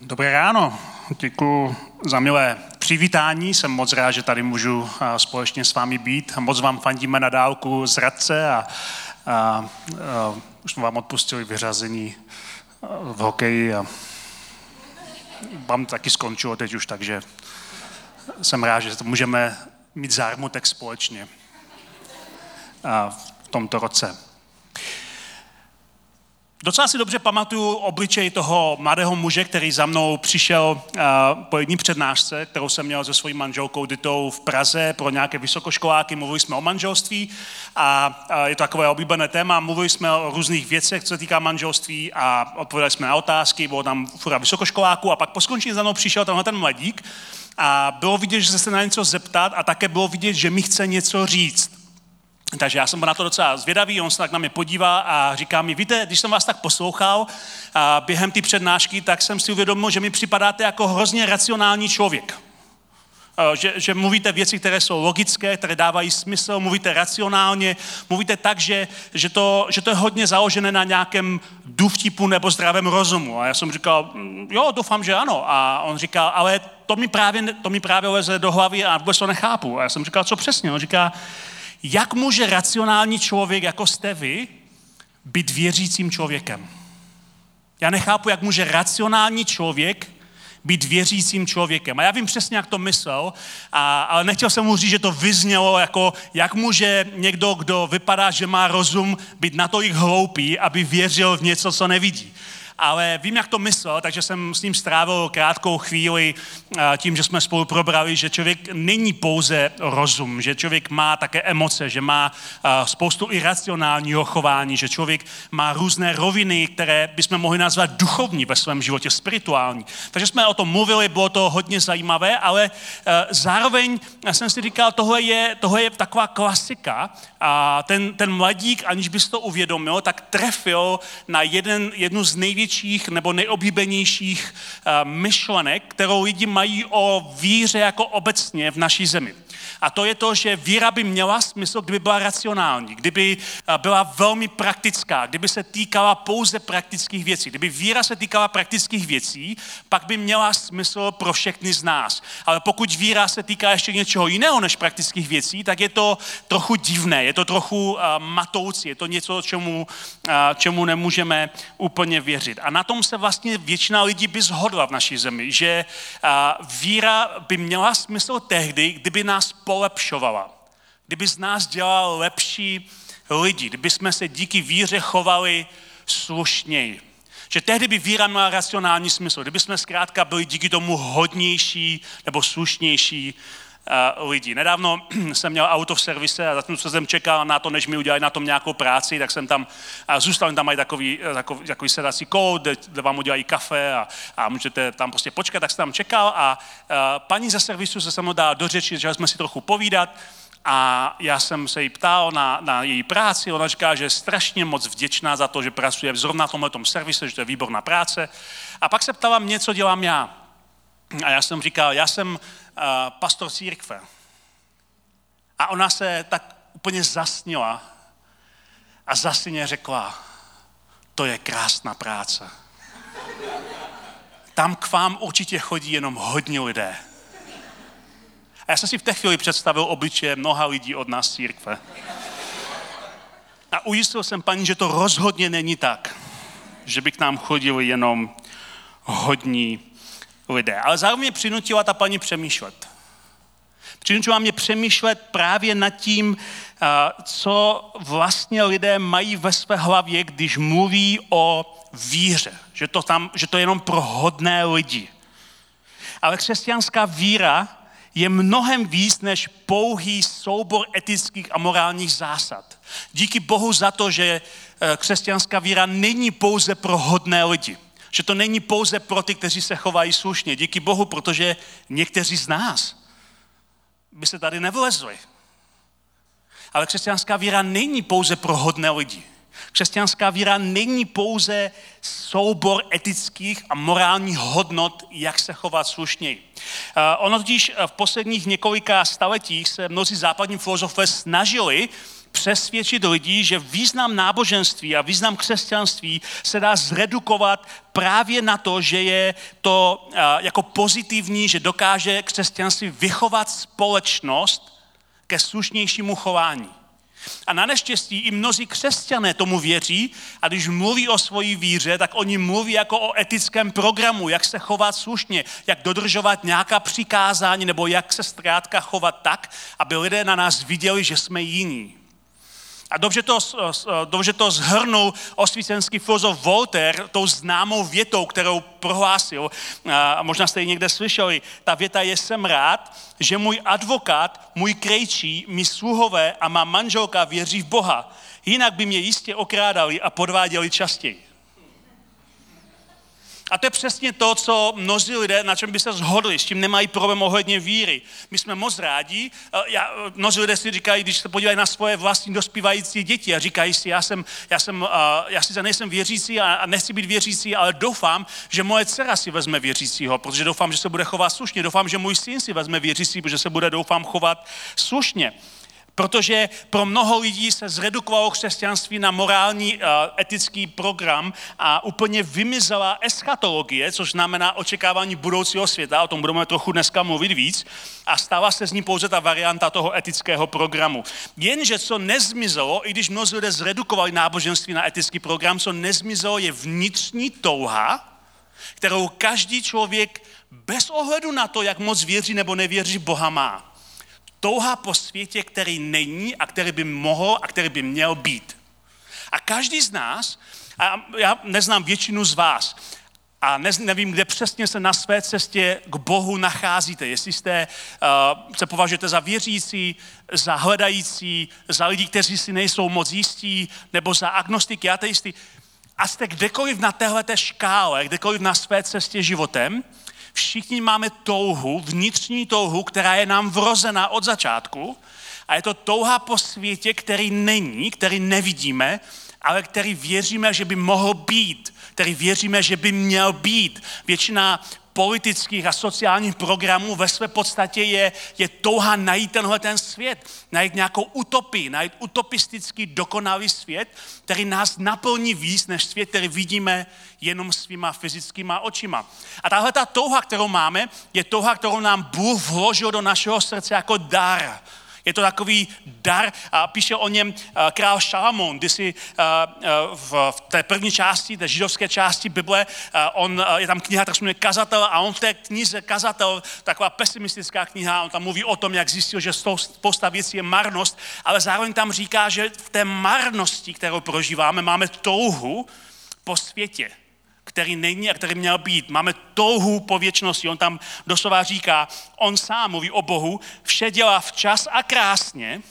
Dobré ráno, děkuji za milé přivítání. Jsem moc rád, že tady můžu společně s vámi být. Moc vám fandíme na dálku z Radce a, a, a už jsme vám odpustili vyřazení v hokeji a vám taky skončilo teď už, takže jsem rád, že to můžeme mít zármutek společně v tomto roce. Docela si dobře pamatuju obličej toho mladého muže, který za mnou přišel uh, po jedné přednášce, kterou jsem měl se svojí manželkou Ditou v Praze pro nějaké vysokoškoláky. Mluvili jsme o manželství a je to takové oblíbené téma. Mluvili jsme o různých věcech, co se týká manželství a odpovědali jsme na otázky, bylo tam fura vysokoškoláků a pak po skončení za mnou přišel tenhle ten mladík a bylo vidět, že se na něco zeptat a také bylo vidět, že mi chce něco říct. Takže já jsem byl na to docela zvědavý, on se tak na mě podívá a říká mi, víte, když jsem vás tak poslouchal a během té přednášky, tak jsem si uvědomil, že mi připadáte jako hrozně racionální člověk. Že, že mluvíte věci, které jsou logické, které dávají smysl, mluvíte racionálně, mluvíte tak, že, že, to, že to je hodně založené na nějakém důvtipu nebo zdravém rozumu. A já jsem říkal, mm, jo, doufám, že ano. A on říkal, ale to mi právě, to mi právě leze do hlavy a vůbec to nechápu. A já jsem říkal, co přesně? On říká, jak může racionální člověk, jako jste vy, být věřícím člověkem? Já nechápu, jak může racionální člověk být věřícím člověkem. A já vím přesně, jak to myslel, a, ale nechtěl jsem mu říct, že to vyznělo jako, jak může někdo, kdo vypadá, že má rozum, být natolik hloupý, aby věřil v něco, co nevidí ale vím, jak to myslel, takže jsem s ním strávil krátkou chvíli tím, že jsme spolu probrali, že člověk není pouze rozum, že člověk má také emoce, že má spoustu iracionálního chování, že člověk má různé roviny, které bychom mohli nazvat duchovní ve svém životě, spirituální. Takže jsme o tom mluvili, bylo to hodně zajímavé, ale zároveň jsem si říkal, tohle je, tohle je taková klasika a ten, ten mladík, aniž bys to uvědomil, tak trefil na jeden, jednu z největších největších nebo nejoblíbenějších eh, myšlenek, kterou lidi mají o víře jako obecně v naší zemi. A to je to, že víra by měla smysl, kdyby byla racionální, kdyby byla velmi praktická, kdyby se týkala pouze praktických věcí. Kdyby víra se týkala praktických věcí, pak by měla smysl pro všechny z nás. Ale pokud víra se týká ještě něčeho jiného než praktických věcí, tak je to trochu divné, je to trochu matoucí, je to něco, čemu, čemu nemůžeme úplně věřit. A na tom se vlastně většina lidí by zhodla v naší zemi, že víra by měla smysl tehdy, kdyby nás polepšovala. Kdyby z nás dělal lepší lidi, kdyby jsme se díky víře chovali slušněji. Že tehdy by víra měla racionální smysl, kdyby jsme zkrátka byli díky tomu hodnější nebo slušnější uh, lidi. Nedávno jsem měl auto v servise a zatím, co jsem čekal na to, než mi udělali na tom nějakou práci, tak jsem tam a zůstal, tam mají takový, takový, takový sedací kód, kde, vám udělají kafe a, a můžete tam prostě počkat, tak jsem tam čekal a uh, paní ze servisu se se mnou dala do řeči, že jsme si trochu povídat a já jsem se jí ptal na, na její práci, ona říká, že je strašně moc vděčná za to, že pracuje zrovna v tomhle servise, že to je výborná práce. A pak se ptala mě, co dělám já. A já jsem říkal, já jsem pastor církve. A ona se tak úplně zasnila a zasyně řekla, to je krásná práce. Tam k vám určitě chodí jenom hodně lidé. A já jsem si v té chvíli představil obličeje mnoha lidí od nás církve. A ujistil jsem paní, že to rozhodně není tak, že by k nám chodili jenom hodní lidé. Ale zároveň mě přinutila ta paní přemýšlet. Přinutila mě přemýšlet právě nad tím, co vlastně lidé mají ve své hlavě, když mluví o víře. Že to, tam, že to je jenom pro hodné lidi. Ale křesťanská víra je mnohem víc než pouhý soubor etických a morálních zásad. Díky Bohu za to, že eh, křesťanská víra není pouze pro hodné lidi. Že to není pouze pro ty, kteří se chovají slušně. Díky Bohu, protože někteří z nás by se tady nevlezli. Ale křesťanská víra není pouze pro hodné lidi. Křesťanská víra není pouze soubor etických a morálních hodnot, jak se chovat slušněji. Ono totiž v posledních několika staletích se mnozí západní filozofové snažili přesvědčit lidi, že význam náboženství a význam křesťanství se dá zredukovat právě na to, že je to jako pozitivní, že dokáže křesťanství vychovat společnost ke slušnějšímu chování. A na neštěstí i mnozí křesťané tomu věří a když mluví o svojí víře, tak oni mluví jako o etickém programu, jak se chovat slušně, jak dodržovat nějaká přikázání nebo jak se zkrátka chovat tak, aby lidé na nás viděli, že jsme jiní. A dobře to, dobře to zhrnul osvícenský filozof Voltaire tou známou větou, kterou prohlásil, a možná jste ji někde slyšeli. Ta věta je, jsem rád, že můj advokát, můj krejčí, mi sluhové a má manželka věří v Boha. Jinak by mě jistě okrádali a podváděli častěji. A to je přesně to, co mnozí lidé, na čem by se shodli, s tím nemají problém ohledně víry. My jsme moc rádi, já, mnozí lidé si říkají, když se podívají na svoje vlastní dospívající děti a říkají si, já, jsem, já, jsem, já sice nejsem věřící a nechci být věřící, ale doufám, že moje dcera si vezme věřícího, protože doufám, že se bude chovat slušně. Doufám, že můj syn si vezme věřící, protože se bude, doufám, chovat slušně. Protože pro mnoho lidí se zredukovalo křesťanství na morální uh, etický program a úplně vymizela eschatologie, což znamená očekávání budoucího světa, o tom budeme trochu dneska mluvit víc, a stala se z ní pouze ta varianta toho etického programu. Jenže co nezmizelo, i když mnozí lidé zredukovali náboženství na etický program, co nezmizelo je vnitřní touha, kterou každý člověk bez ohledu na to, jak moc věří nebo nevěří Boha má touha po světě, který není a který by mohl a který by měl být. A každý z nás, a já neznám většinu z vás, a ne, nevím, kde přesně se na své cestě k Bohu nacházíte. Jestli jste, uh, se považujete za věřící, za hledající, za lidi, kteří si nejsou moc jistí, nebo za agnostiky, ateisty. A jste kdekoliv na téhle škále, kdekoliv na své cestě životem, Všichni máme touhu, vnitřní touhu, která je nám vrozená od začátku. A je to touha po světě, který není, který nevidíme, ale který věříme, že by mohl být, který věříme, že by měl být. Většina politických a sociálních programů ve své podstatě je, je touha najít tenhle ten svět, najít nějakou utopii, najít utopistický dokonalý svět, který nás naplní víc než svět, který vidíme jenom svýma fyzickýma očima. A tahle ta touha, kterou máme, je touha, kterou nám Bůh vložil do našeho srdce jako dar je to takový dar a píše o něm eh, král Šalamón, kdy si eh, eh, v té první části, té židovské části Bible, on, je tam kniha, tak se jmenuje Kazatel a on v té knize Kazatel, taková pesimistická kniha, on tam mluví o tom, jak zjistil, že spousta věcí je marnost, ale zároveň tam říká, že v té marnosti, kterou prožíváme, máme touhu po světě který není a který měl být. Máme touhu po věčnosti. On tam doslova říká, on sám mluví o Bohu, vše dělá včas a krásně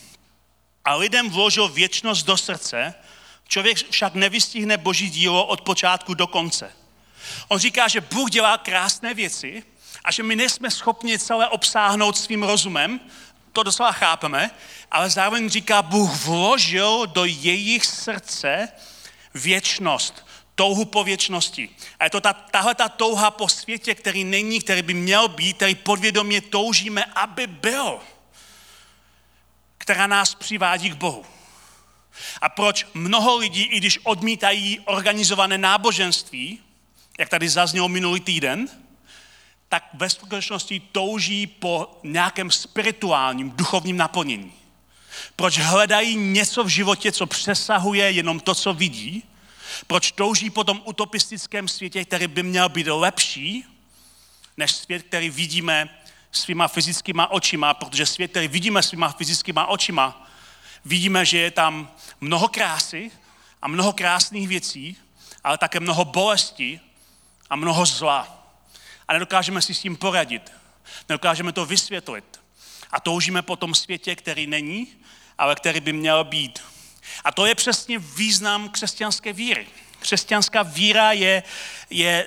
a lidem vložil věčnost do srdce, člověk však nevystihne boží dílo od počátku do konce. On říká, že Bůh dělá krásné věci a že my nejsme schopni celé obsáhnout svým rozumem, to doslova chápeme, ale zároveň říká, Bůh vložil do jejich srdce věčnost touhu po věčnosti. A je to ta, tahle ta touha po světě, který není, který by měl být, který podvědomě toužíme, aby byl, která nás přivádí k Bohu. A proč mnoho lidí, i když odmítají organizované náboženství, jak tady zaznělo minulý týden, tak ve skutečnosti touží po nějakém spirituálním, duchovním naplnění. Proč hledají něco v životě, co přesahuje jenom to, co vidí, proč touží po tom utopistickém světě, který by měl být lepší, než svět, který vidíme svýma fyzickýma očima, protože svět, který vidíme svýma fyzickýma očima, vidíme, že je tam mnoho krásy a mnoho krásných věcí, ale také mnoho bolesti a mnoho zla. A nedokážeme si s tím poradit. Nedokážeme to vysvětlit. A toužíme po tom světě, který není, ale který by měl být. A to je přesně význam křesťanské víry. Křesťanská víra je, je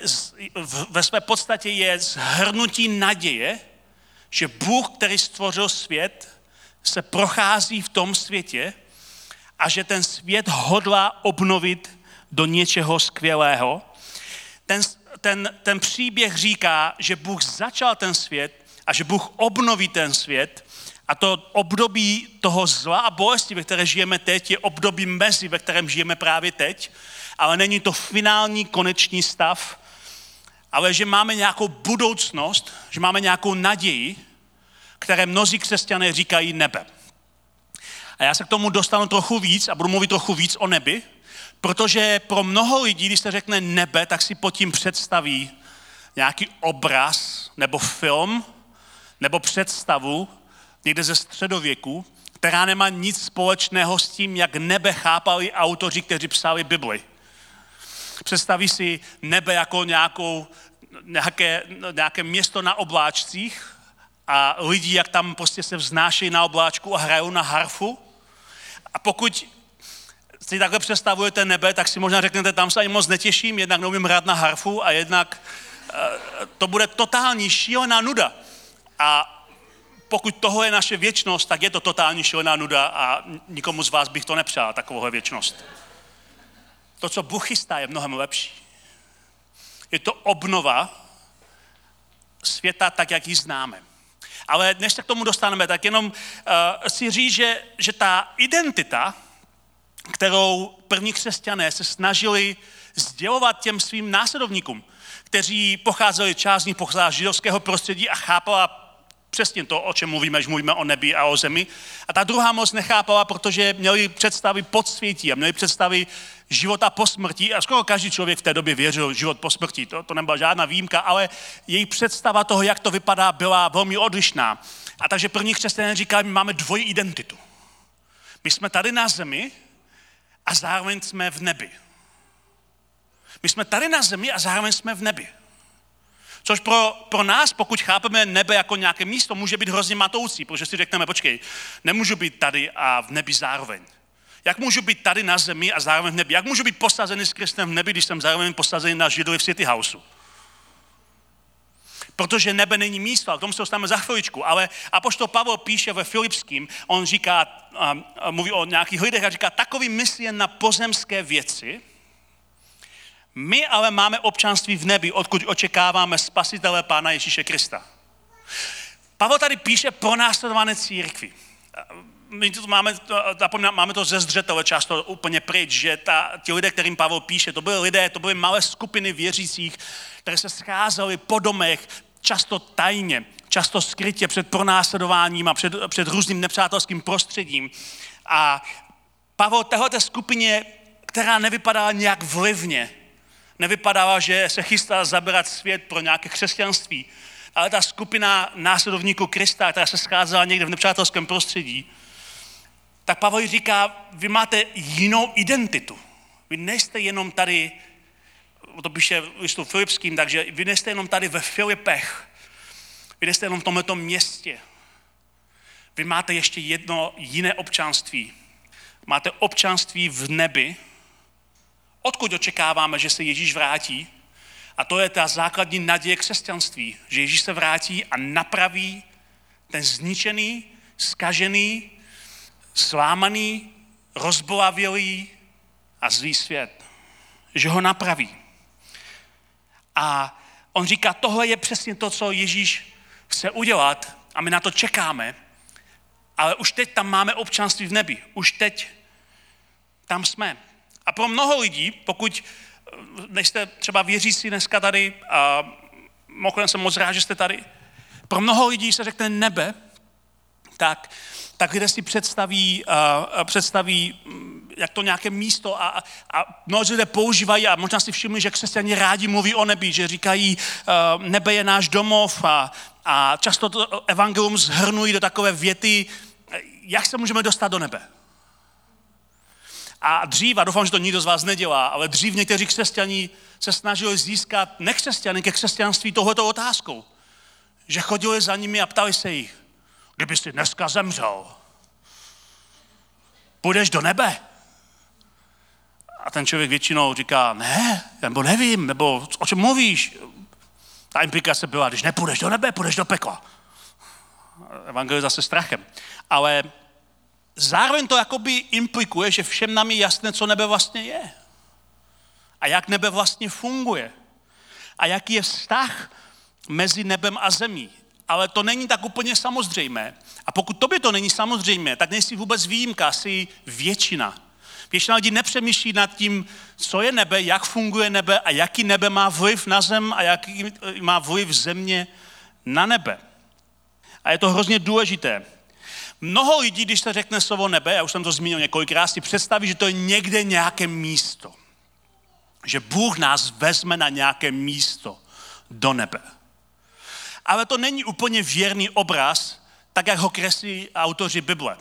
ve své podstatě je zhrnutí naděje, že Bůh, který stvořil svět, se prochází v tom světě a že ten svět hodlá obnovit do něčeho skvělého. Ten, ten, ten příběh říká, že Bůh začal ten svět a že Bůh obnoví ten svět A to období toho zla a bolesti, ve které žijeme teď, je období mezi, ve kterém žijeme právě teď, ale není to finální konečný stav, ale že máme nějakou budoucnost, že máme nějakou naději, které mnozí křesťané říkají nebe. A já se k tomu dostanu trochu víc a budu mluvit trochu víc o nebi, protože pro mnoho lidí, když se řekne nebe, tak si pod tím představí nějaký obraz nebo film nebo představu někde ze středověku, která nemá nic společného s tím, jak nebe chápali autoři, kteří psali Bibli. Představí si nebe jako nějakou, nějaké, nějaké město na obláčcích a lidi, jak tam prostě se vznášejí na obláčku a hrajou na harfu. A pokud si takhle představujete nebe, tak si možná řeknete, tam se ani moc netěším, jednak neumím hrát na harfu a jednak uh, to bude totální šílená nuda. A pokud toho je naše věčnost, tak je to totální šílená nuda a nikomu z vás bych to nepřál, takovou věčnost. To, co Bůh chystá, je mnohem lepší. Je to obnova světa tak, jak ji známe. Ale než se k tomu dostaneme, tak jenom uh, si říct, že, že ta identita, kterou první křesťané se snažili sdělovat těm svým následovníkům, kteří pocházeli, část z nich pocházela z židovského prostředí a chápala přesně to, o čem mluvíme, když mluvíme o nebi a o zemi. A ta druhá moc nechápala, protože měli představy podsvětí a měli představy života po smrti a skoro každý člověk v té době věřil život po smrti. To, to nebyla žádná výjimka, ale její představa toho, jak to vypadá, byla velmi odlišná. A takže první křesťané říkali, my máme dvojí identitu. My jsme tady na zemi a zároveň jsme v nebi. My jsme tady na zemi a zároveň jsme v nebi. Což pro, pro nás, pokud chápeme nebe jako nějaké místo, může být hrozně matoucí, protože si řekneme, počkej, nemůžu být tady a v nebi zároveň. Jak můžu být tady na zemi a zároveň v nebi? Jak můžu být posazený s Kristem v nebi, když jsem zároveň posazený na Židovi v City Houseu? Protože nebe není místo, a k tomu se dostaneme za chviličku. Ale apoštol Pavel píše ve Filipským, on říká, a, a mluví o nějakých lidech a říká, takový myslí na pozemské věci, my ale máme občanství v nebi, odkud očekáváme spasitele Pána Ježíše Krista. Pavel tady píše pro následované církvi. My to máme, máme to ze zřetele často úplně pryč, že ta, ti lidé, kterým Pavel píše, to byly lidé, to byly malé skupiny věřících, které se scházely po domech, často tajně, často skrytě před pronásledováním a před, před různým nepřátelským prostředím. A Pavel téhleté skupině, která nevypadala nějak vlivně, nevypadala, že se chystá zabrat svět pro nějaké křesťanství, ale ta skupina následovníků Krista, která se scházela někde v nepřátelském prostředí, tak Pavel říká, vy máte jinou identitu. Vy nejste jenom tady, to píše listu Filipským, takže vy nejste jenom tady ve Filipech, vy nejste jenom v tomto městě. Vy máte ještě jedno jiné občanství. Máte občanství v nebi, odkud očekáváme, že se Ježíš vrátí. A to je ta základní naděje křesťanství, že Ježíš se vrátí a napraví ten zničený, skažený, slámaný, rozbolavělý a zlý svět. Že ho napraví. A on říká, tohle je přesně to, co Ježíš chce udělat a my na to čekáme, ale už teď tam máme občanství v nebi. Už teď tam jsme. A pro mnoho lidí, pokud nejste třeba věřící dneska tady, a mimochodem jsem moc rád, že jste tady, pro mnoho lidí se řekne nebe, tak, tak lidé si představí, uh, představí, mm, jak to nějaké místo a, a mnozí lidé používají a možná si všimli, že křesťané rádi mluví o nebi, že říkají, uh, nebe je náš domov a, a často to evangelium zhrnují do takové věty, jak se můžeme dostat do nebe. A dřív, a doufám, že to nikdo z vás nedělá, ale dřív někteří křesťaní se snažili získat nekřesťany ke křesťanství tohoto otázkou. Že chodili za nimi a ptali se jich, kdyby jsi dneska zemřel, půjdeš do nebe? A ten člověk většinou říká, ne, nebo nevím, nebo o čem mluvíš? Ta implikace byla, když nepůjdeš do nebe, půjdeš do pekla. Evangelizace strachem. Ale zároveň to jakoby implikuje, že všem nám je jasné, co nebe vlastně je. A jak nebe vlastně funguje. A jaký je vztah mezi nebem a zemí. ale to není tak úplně samozřejmé. A pokud tobě to není samozřejmé, tak nejsi vůbec výjimka, jsi většina. Většina lidí nepřemýšlí nad tím, co je nebe, jak funguje nebe a jaký nebe má vliv na zem a jaký má vliv země na nebe. A je to hrozně důležité. Mnoho lidí, když se řekne slovo nebe, já už jsem to zmínil několikrát, si představí, že to je někde nějaké místo. Že Bůh nás vezme na nějaké místo do nebe. Ale to není úplně věrný obraz, tak jak ho kreslí autoři Bible.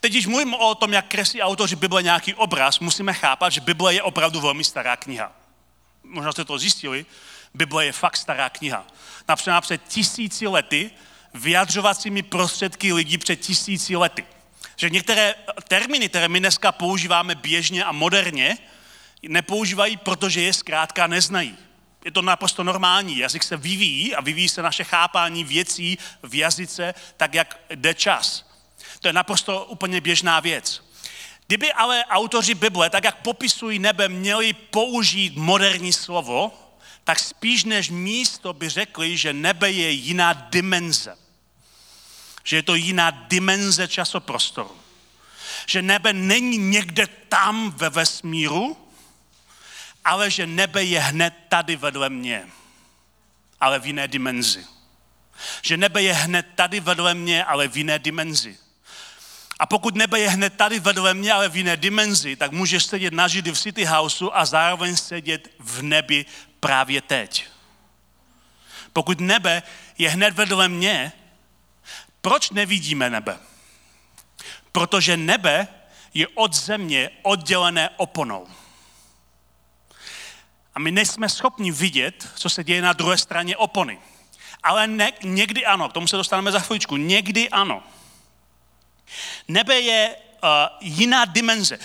Teď, když mluvím o tom, jak kreslí autoři Bible nějaký obraz, musíme chápat, že Bible je opravdu velmi stará kniha. Možná jste to zjistili, Bible je fakt stará kniha. Například před tisíci lety vyjadřovacími prostředky lidí před tisíci lety. Že některé termíny, které my dneska používáme běžně a moderně, nepoužívají, protože je zkrátka neznají. Je to naprosto normální. Jazyk se vyvíjí a vyvíjí se naše chápání věcí v jazyce tak, jak jde čas. To je naprosto úplně běžná věc. Kdyby ale autoři Bible, tak jak popisují nebe, měli použít moderní slovo, tak spíš než místo by řekli, že nebe je jiná dimenze. Že je to jiná dimenze časoprostoru. Že nebe není někde tam ve vesmíru, ale že nebe je hned tady vedle mě, ale v jiné dimenzi. Že nebe je hned tady vedle mě, ale v jiné dimenzi. A pokud nebe je hned tady vedle mě, ale v jiné dimenzi, tak můžeš sedět na židy v City Houseu a zároveň sedět v nebi právě teď. Pokud nebe je hned vedle mě, proč nevidíme nebe? Protože nebe je od země oddělené oponou. A my nejsme schopni vidět, co se děje na druhé straně opony. Ale ne, někdy ano, k tomu se dostaneme za chvíličku. Někdy ano. Nebe je uh, jiná dimenze.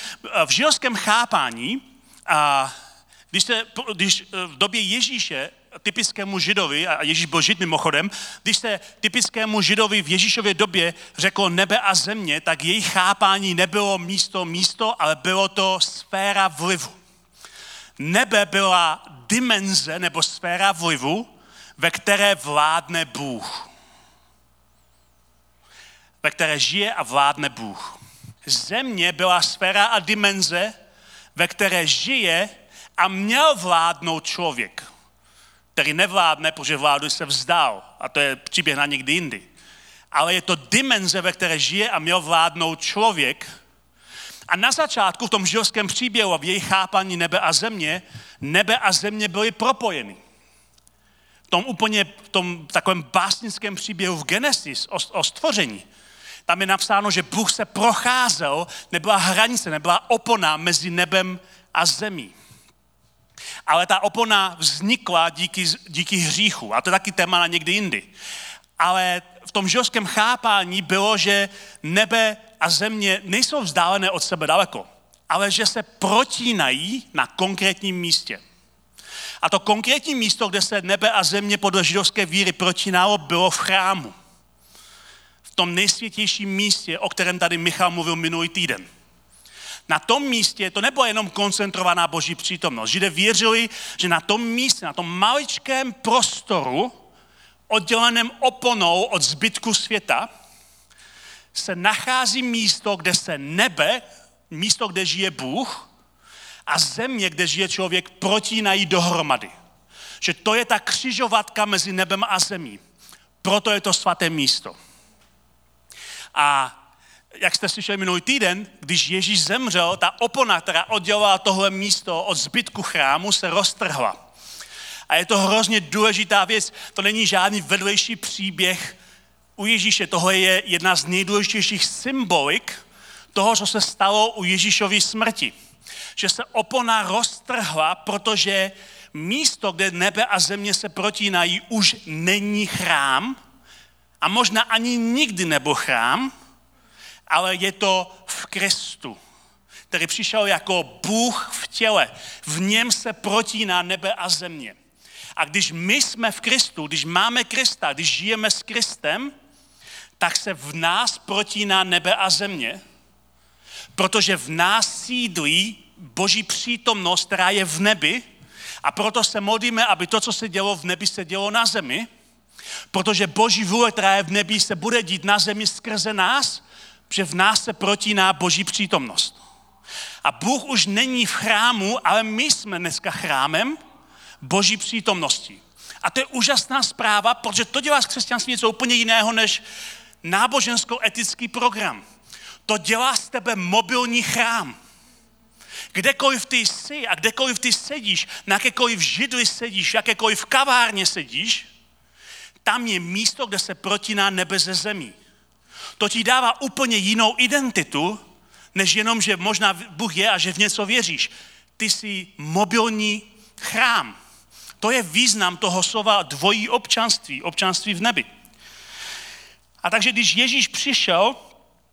V židovském chápání, uh, když, se, když uh, v době Ježíše typickému židovi, a Ježíš byl žid mimochodem, když se typickému židovi v Ježíšově době řeklo nebe a země, tak jejich chápání nebylo místo místo, ale bylo to sféra vlivu. Nebe byla dimenze nebo sféra vlivu, ve které vládne Bůh ve které žije a vládne Bůh. Země byla sféra a dimenze, ve které žije a měl vládnout člověk, který nevládne, protože vládu se vzdal. A to je příběh na někdy jindy. Ale je to dimenze, ve které žije a měl vládnout člověk. A na začátku v tom židovském příběhu a v jejich chápaní nebe a země, nebe a země byly propojeny. V tom úplně, v tom takovém básnickém příběhu v Genesis o, o stvoření, tam je napsáno, že Bůh se procházel, nebyla hranice, nebyla opona mezi nebem a zemí. Ale ta opona vznikla díky, díky hříchu. A to je taky téma na někdy jindy. Ale v tom židovském chápání bylo, že nebe a země nejsou vzdálené od sebe daleko, ale že se protínají na konkrétním místě. A to konkrétní místo, kde se nebe a země podle židovské víry protínalo, bylo v chrámu tom nejsvětějším místě, o kterém tady Michal mluvil minulý týden. Na tom místě to nebyla jenom koncentrovaná boží přítomnost. Židé věřili, že na tom místě, na tom maličkém prostoru, odděleném oponou od zbytku světa, se nachází místo, kde se nebe, místo, kde žije Bůh, a země, kde žije člověk, protínají dohromady. Že to je ta křižovatka mezi nebem a zemí. Proto je to svaté místo. A jak jste slyšeli minulý týden, když Ježíš zemřel, ta opona, která oddělala tohle místo od zbytku chrámu, se roztrhla. A je to hrozně důležitá věc. To není žádný vedlejší příběh u Ježíše. Tohle je jedna z nejdůležitějších symbolik toho, co se stalo u Ježíšovy smrti. Že se opona roztrhla, protože místo, kde nebe a země se protínají, už není chrám, a možná ani nikdy nebyl chrám, ale je to v Kristu, který přišel jako Bůh v těle. V něm se protíná nebe a země. A když my jsme v Kristu, když máme Krista, když žijeme s Kristem, tak se v nás protíná nebe a země, protože v nás sídlí Boží přítomnost, která je v nebi, a proto se modlíme, aby to, co se dělo v nebi, se dělo na zemi, Protože boží vůle, která je v nebi, se bude dít na zemi skrze nás, že v nás se protíná boží přítomnost. A Bůh už není v chrámu, ale my jsme dneska chrámem boží přítomnosti. A to je úžasná zpráva, protože to dělá z křesťanství něco úplně jiného než nábožensko-etický program. To dělá z tebe mobilní chrám. Kdekoliv ty jsi a kdekoliv ty sedíš, na jakékoliv židli sedíš, v jakékoliv kavárně sedíš, tam je místo, kde se protíná nebe ze zemí. To ti dává úplně jinou identitu, než jenom, že možná Bůh je a že v něco věříš. Ty jsi mobilní chrám. To je význam toho slova dvojí občanství, občanství v nebi. A takže když Ježíš přišel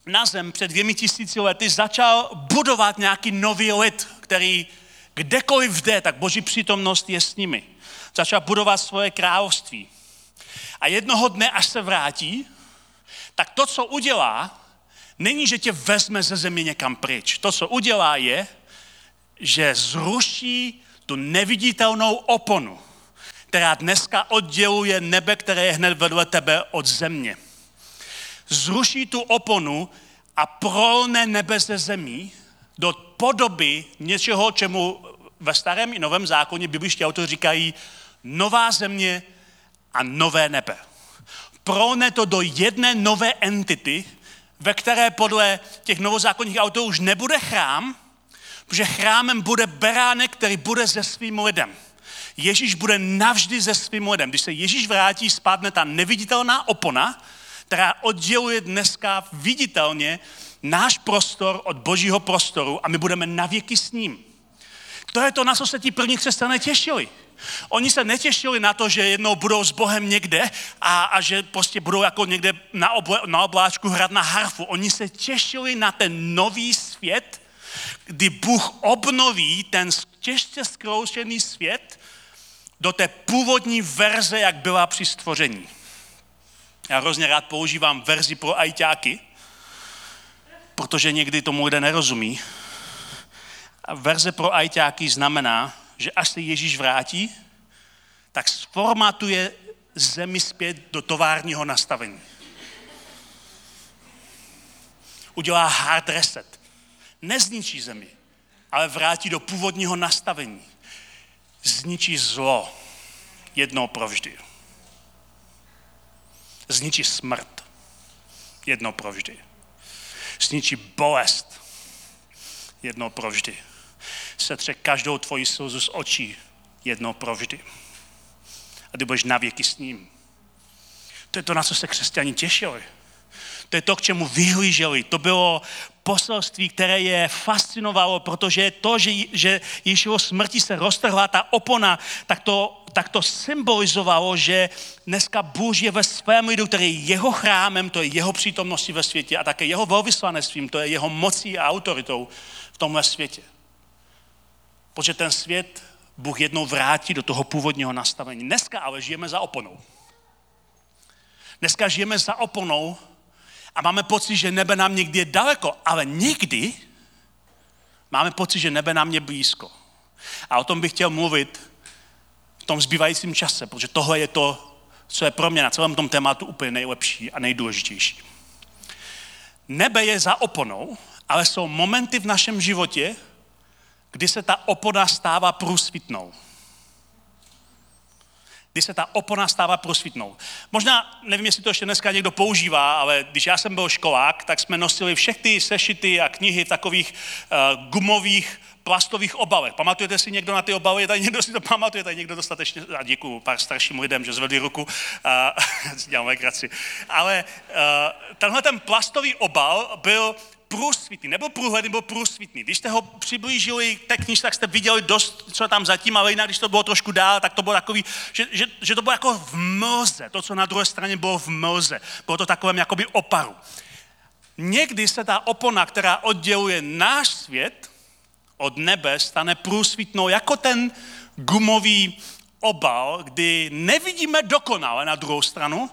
na zem před dvěmi tisíci lety, začal budovat nějaký nový lid, který kdekoliv jde, tak boží přítomnost je s nimi. Začal budovat svoje království. A jednoho dne, až se vrátí, tak to, co udělá, není, že tě vezme ze země někam pryč. To, co udělá, je, že zruší tu neviditelnou oponu, která dneska odděluje nebe, které je hned vedle tebe od země. Zruší tu oponu a prolne nebe ze zemí do podoby něčeho, čemu ve starém i novém zákoně bibliští autoři říkají nová země a nové nebe. Prolne to do jedné nové entity, ve které podle těch novozákonních autorů už nebude chrám, protože chrámem bude beránek, který bude se svým lidem. Ježíš bude navždy se svým lidem. Když se Ježíš vrátí, spadne ta neviditelná opona, která odděluje dneska viditelně náš prostor od božího prostoru a my budeme navěky s ním. To je to, na co se ti první křesťané těšili. Oni se netěšili na to, že jednou budou s Bohem někde a, a že prostě budou jako někde na, oble, na obláčku hrát na harfu. Oni se těšili na ten nový svět, kdy Bůh obnoví ten těžce zkroušený svět do té původní verze, jak byla při stvoření. Já hrozně rád používám verzi pro ajťáky, protože někdy tomu lidé nerozumí. A verze pro ajťáky znamená, že až se Ježíš vrátí, tak sformatuje zemi zpět do továrního nastavení. Udělá hard reset. Nezničí zemi, ale vrátí do původního nastavení. Zničí zlo jednou provždy. Zničí smrt jednou provždy. Zničí bolest jednou provždy setře každou tvoji slzu z očí jednou provždy. A ty budeš navěky s ním. To je to, na co se křesťani těšili. To je to, k čemu vyhlíželi. To bylo poselství, které je fascinovalo, protože to, že, že Ježíšovo smrti se roztrhla ta opona, tak to, tak to symbolizovalo, že dneska Bůh je ve svém lidu, který je jeho chrámem, to je jeho přítomností ve světě a také jeho velvyslanectvím, to je jeho mocí a autoritou v tomhle světě. Protože ten svět Bůh jednou vrátí do toho původního nastavení. Dneska ale žijeme za oponou. Dneska žijeme za oponou a máme pocit, že nebe nám někdy je daleko, ale někdy máme pocit, že nebe nám je blízko. A o tom bych chtěl mluvit v tom zbývajícím čase, protože tohle je to, co je pro mě na celém tom tématu úplně nejlepší a nejdůležitější. Nebe je za oponou, ale jsou momenty v našem životě, kdy se ta opona stává průsvitnou. Kdy se ta opona stává průsvitnou. Možná, nevím, jestli to ještě dneska někdo používá, ale když já jsem byl školák, tak jsme nosili všechny sešity a knihy v takových uh, gumových plastových obalech. Pamatujete si někdo na ty obaly? Tady někdo si to pamatuje? Tady někdo dostatečně... A děkuju pár starším lidem, že zvedli ruku. Uh, dělám. Ale uh, tenhle ten plastový obal byl průsvitný, nebo průhledný, nebo průsvitný. Když jste ho přiblížili té knižce, tak jste viděli dost, co tam zatím, ale jinak, když to bylo trošku dál, tak to bylo takový, že, že, že to bylo jako v mlze, to, co na druhé straně bylo v mlze. Bylo to takovém jakoby oparu. Někdy se ta opona, která odděluje náš svět od nebe, stane průsvitnou jako ten gumový obal, kdy nevidíme dokonale na druhou stranu,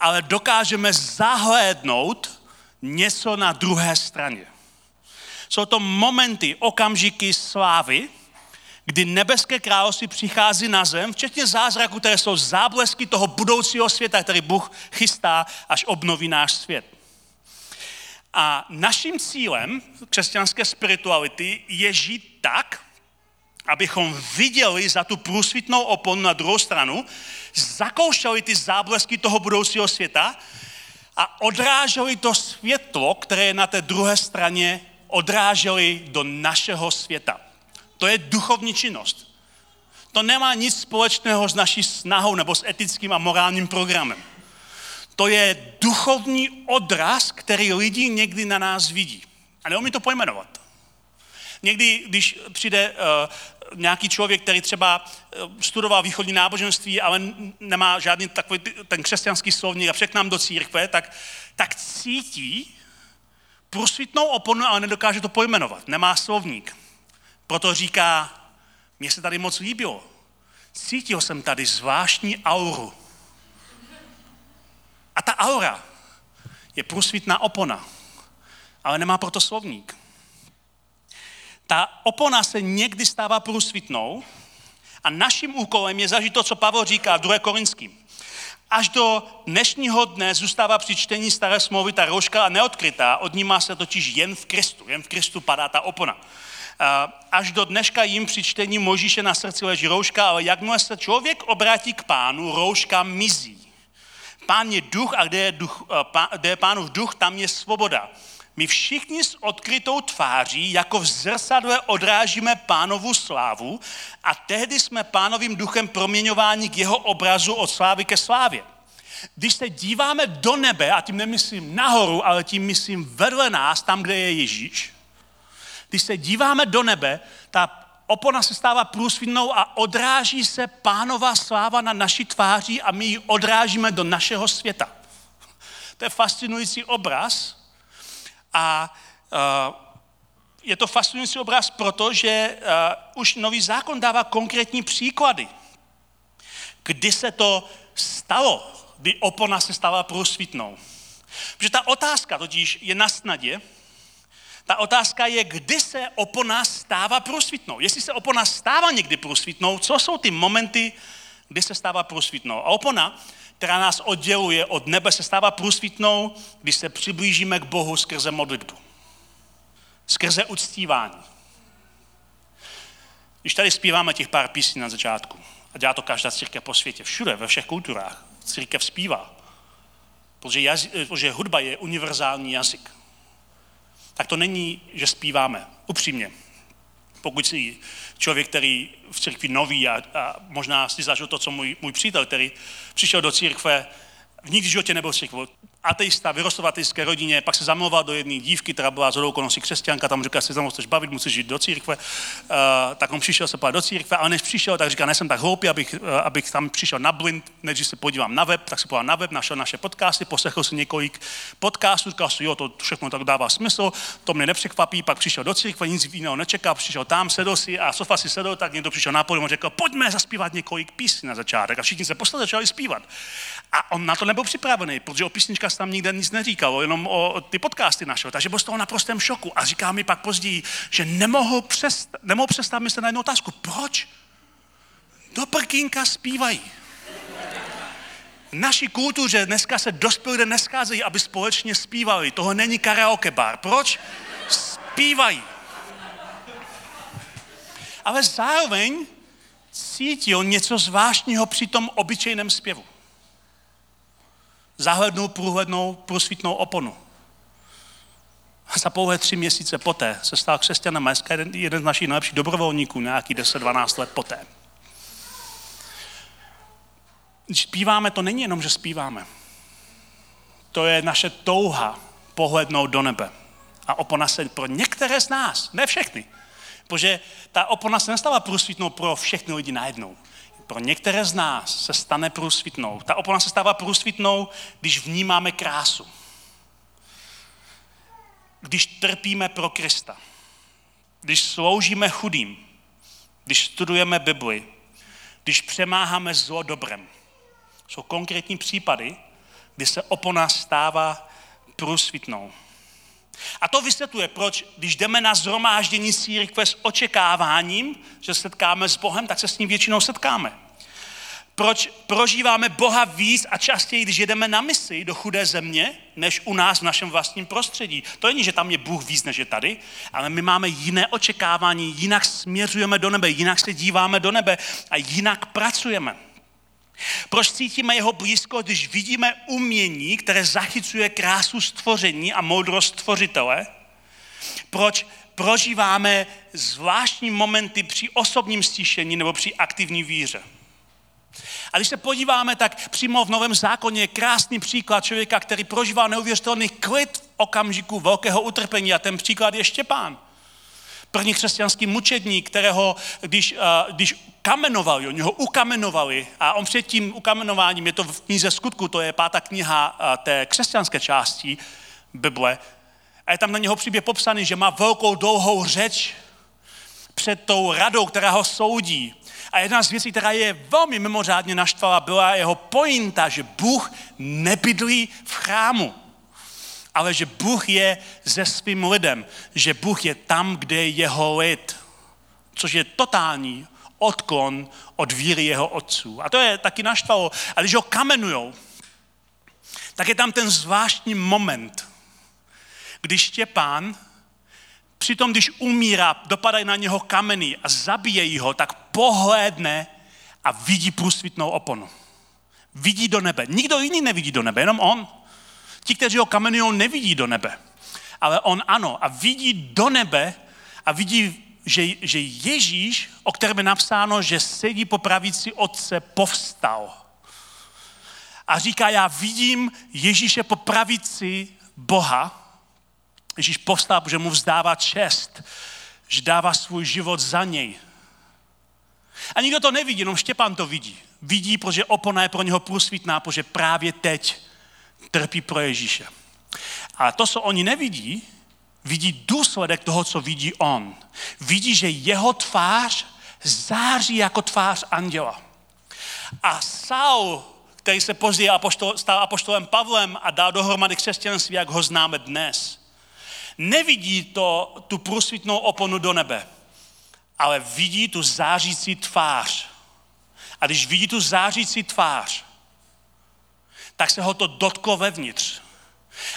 ale dokážeme zahlédnout něco na druhé straně. Jsou to momenty, okamžiky slávy, kdy nebeské království přichází na zem, včetně zázraků, které jsou záblesky toho budoucího světa, který Bůh chystá, až obnoví náš svět. A naším cílem křesťanské spirituality je žít tak, abychom viděli za tu průsvitnou oponu na druhou stranu, zakoušeli ty záblesky toho budoucího světa a odráželi to světlo, které je na té druhé straně, odráželi do našeho světa. To je duchovní činnost. To nemá nic společného s naší snahou nebo s etickým a morálním programem. To je duchovní odraz, který lidi někdy na nás vidí. A neumí to pojmenovat. Někdy, když přijde uh, nějaký člověk, který třeba uh, studoval východní náboženství, ale nemá žádný takový ten křesťanský slovník a k nám do církve, tak, tak cítí prosvitnou oponu, ale nedokáže to pojmenovat. Nemá slovník. Proto říká, mně se tady moc líbilo. Cítil jsem tady zvláštní auru. A ta aura je průsvitná opona, ale nemá proto slovník. Ta opona se někdy stává průsvitnou a naším úkolem je zažít to, co Pavel říká v 2. Korinským. Až do dnešního dne zůstává při čtení staré smlouvy ta rouška neodkrytá, odnímá se totiž jen v Kristu. Jen v Kristu padá ta opona. Až do dneška jim při čtení Možíše na srdci leží rouška, ale jakmile se člověk obrátí k pánu, rouška mizí. Pán je duch a kde je, duch, kde je pánův duch, tam je svoboda. My všichni s odkrytou tváří jako v zrcadle odrážíme pánovu slávu a tehdy jsme pánovým duchem proměňováni k jeho obrazu od slávy ke slávě. Když se díváme do nebe, a tím nemyslím nahoru, ale tím myslím vedle nás, tam, kde je Ježíš, když se díváme do nebe, ta opona se stává průsvitnou a odráží se pánová sláva na naší tváři a my ji odrážíme do našeho světa. To je fascinující obraz a uh, je to fascinující obraz, protože uh, už nový zákon dává konkrétní příklady, kdy se to stalo, kdy opona se stala průsvitnou. Protože ta otázka totiž je na snadě, ta otázka je, kdy se opona stává průsvitnou. Jestli se opona stává někdy průsvitnou, co jsou ty momenty, kdy se stává průsvitnou. A opona, která nás odděluje od nebe, se stává průsvitnou, když se přiblížíme k Bohu skrze modlitbu. Skrze uctívání. Když tady zpíváme těch pár písní na začátku, a dělá to každá církev po světě, všude, ve všech kulturách, církev zpívá, protože, jazyk, protože hudba je univerzální jazyk tak to není, že zpíváme. Upřímně. Pokud jsi člověk, který v církvi nový a, a možná si zažil to, co můj, můj přítel, který přišel do církve, v nikdy v životě nebyl církvi ateista, vyrostl v ateistské rodině, pak se zamluval do jedné dívky, která byla z okolností křesťanka, tam říká, se za chceš bavit, musíš žít do církve. Uh, tak on přišel se do církve, ale než přišel, tak říká, nejsem tak hloupý, abych, uh, abych tam přišel na blind, než se podívám na web, tak se podíval na web, našel naše podcasty, poslechl si několik podcastů, říkal si, jo, to všechno tak dává smysl, to mě nepřekvapí, pak přišel do církve, nic jiného nečekal, přišel tam, sedl si a sofa si sedl, tak někdo přišel na podium a řekl, pojďme zaspívat několik písní na začátek. A všichni se poslali, začali zpívat. A on na to nebyl připravený, protože o písničkách tam nikde nic neříkal říkal, jenom o ty podcasty našel, takže byl z toho naprostém šoku. A říká mi pak později, že nemohl, přest, nemohl přestat myslet na jednu otázku. Proč? Do prkínka zpívají. Naší kultuře dneska se dospělí nescházejí, aby společně zpívali. Toho není karaoke bar. Proč? Zpívají. Ale zároveň cítil něco zvláštního při tom obyčejném zpěvu zahlednul průhlednou prosvítnou oponu. A za pouhé tři měsíce poté se stal křesťanem a jeden, jeden z našich nejlepších dobrovolníků, nějaký 10-12 let poté. Když zpíváme, to není jenom, že zpíváme. To je naše touha pohlednout do nebe. A opona se pro některé z nás, ne všechny, protože ta opona se nestala průsvítnou pro všechny lidi najednou pro některé z nás se stane průsvitnou. Ta opona se stává průsvitnou, když vnímáme krásu. Když trpíme pro Krista. Když sloužíme chudým. Když studujeme Bibli. Když přemáháme zlo dobrem. Jsou konkrétní případy, kdy se opona stává průsvitnou. A to vysvětluje, proč, když jdeme na zhromáždění církve s očekáváním, že setkáme s Bohem, tak se s ním většinou setkáme. Proč prožíváme Boha víc a častěji, když jedeme na misi do chudé země, než u nás v našem vlastním prostředí. To není, že tam je Bůh víc než je tady, ale my máme jiné očekávání, jinak směřujeme do nebe, jinak se díváme do nebe a jinak pracujeme. Proč cítíme jeho blízko, když vidíme umění, které zachycuje krásu stvoření a moudrost stvořitele? Proč prožíváme zvláštní momenty při osobním stišení nebo při aktivní víře? A když se podíváme, tak přímo v Novém zákoně je krásný příklad člověka, který prožívá neuvěřitelný klid v okamžiku velkého utrpení a ten příklad je Štěpán. První křesťanský mučedník, kterého, když, když kamenovali, oni ho ukamenovali a on před tím ukamenováním, je to v knize skutku, to je pátá kniha té křesťanské části Bible, a je tam na něho příběh popsaný, že má velkou dlouhou řeč před tou radou, která ho soudí. A jedna z věcí, která je velmi mimořádně naštvala, byla jeho pointa, že Bůh nebydlí v chrámu, ale že Bůh je se svým lidem, že Bůh je tam, kde je jeho lid, což je totální odklon od víry jeho otců. A to je taky naštvalo. A když ho kamenujou, tak je tam ten zvláštní moment, když Štěpán Přitom, když umírá, dopadají na něho kameny a zabíjejí ho, tak pohlédne a vidí průsvitnou oponu. Vidí do nebe. Nikdo jiný nevidí do nebe, jenom on. Ti, kteří ho kamenují, nevidí do nebe. Ale on ano a vidí do nebe a vidí, že, že Ježíš, o kterém je napsáno, že sedí po pravici Otce, povstal. A říká, já vidím Ježíše po pravici Boha, Ježíš povstal, protože mu vzdává čest, že dává svůj život za něj. A nikdo to nevidí, jenom Štěpán to vidí. Vidí, protože opona je pro něho průsvitná, protože právě teď trpí pro Ježíše. A to, co oni nevidí, vidí důsledek toho, co vidí on. Vidí, že jeho tvář září jako tvář anděla. A Saul, který se později apoštol, stal apoštolem Pavlem a dal dohromady křesťanství, jak ho známe dnes, nevidí to, tu průsvitnou oponu do nebe, ale vidí tu zářící tvář. A když vidí tu zářící tvář, tak se ho to dotklo vevnitř.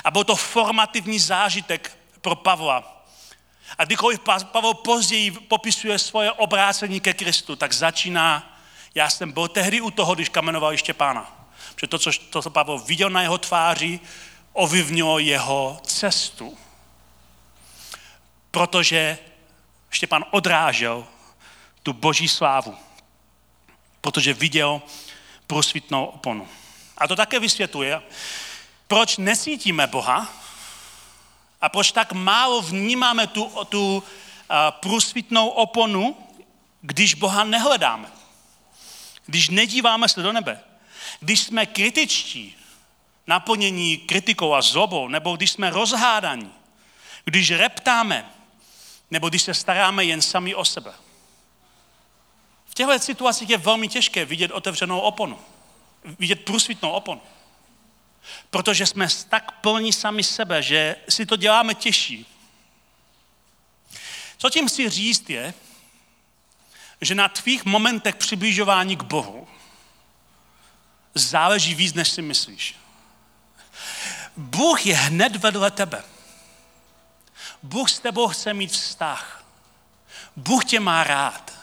A byl to formativní zážitek pro Pavla. A kdykoliv Pavel později popisuje svoje obrácení ke Kristu, tak začíná, já jsem byl tehdy u toho, když kamenoval ještě pána. Protože to, co, to, co Pavel viděl na jeho tváři, ovlivnilo jeho cestu protože Štěpán odrážel tu boží slávu, protože viděl prosvitnou oponu. A to také vysvětluje, proč nesítíme Boha a proč tak málo vnímáme tu, tu uh, průsvitnou oponu, když Boha nehledáme. Když nedíváme se do nebe. Když jsme kritičtí, naplnění kritikou a zlobou, nebo když jsme rozhádaní, když reptáme, nebo když se staráme jen sami o sebe. V těchto situacích je velmi těžké vidět otevřenou oponu, vidět průsvitnou oponu. Protože jsme tak plní sami sebe, že si to děláme těžší. Co tím chci říct je, že na tvých momentech přibližování k Bohu záleží víc, než si myslíš. Bůh je hned vedle tebe. Bůh s tebou chce mít vztah. Bůh tě má rád.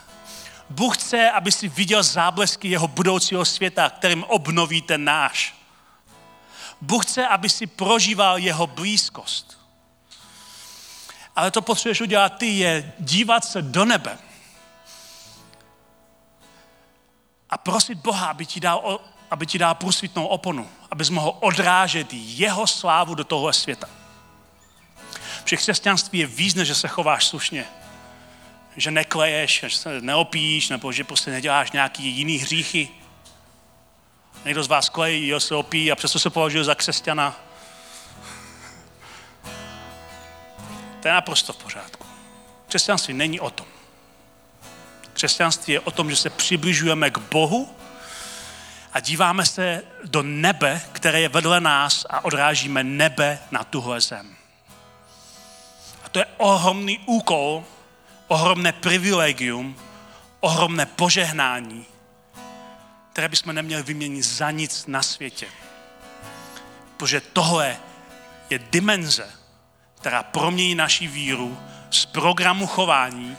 Bůh chce, aby si viděl záblesky jeho budoucího světa, kterým obnoví ten náš. Bůh chce, aby si prožíval jeho blízkost. Ale to potřebuješ udělat ty, je dívat se do nebe a prosit Boha, aby ti dal, aby ti dal průsvitnou oponu, abys mohl odrážet jeho slávu do tohle světa. Protože křesťanství je víc, že se chováš slušně. Že nekleješ, že se neopíš, nebo že prostě neděláš nějaký jiný hříchy. Někdo z vás klejí, jo, se opí a přesto se považuje za křesťana. To je naprosto v pořádku. Křesťanství není o tom. Křesťanství je o tom, že se přibližujeme k Bohu a díváme se do nebe, které je vedle nás a odrážíme nebe na tuhle zem. to je ohromný úkol, ohromné privilegium, ohromné požehnání, které bychom neměli vyměnit za nic na světě. Protože tohle je dimenze, která promění naši víru z programu chování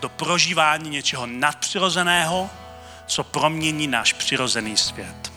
do prožívání něčeho nadpřirozeného, co promění náš přirozený svět.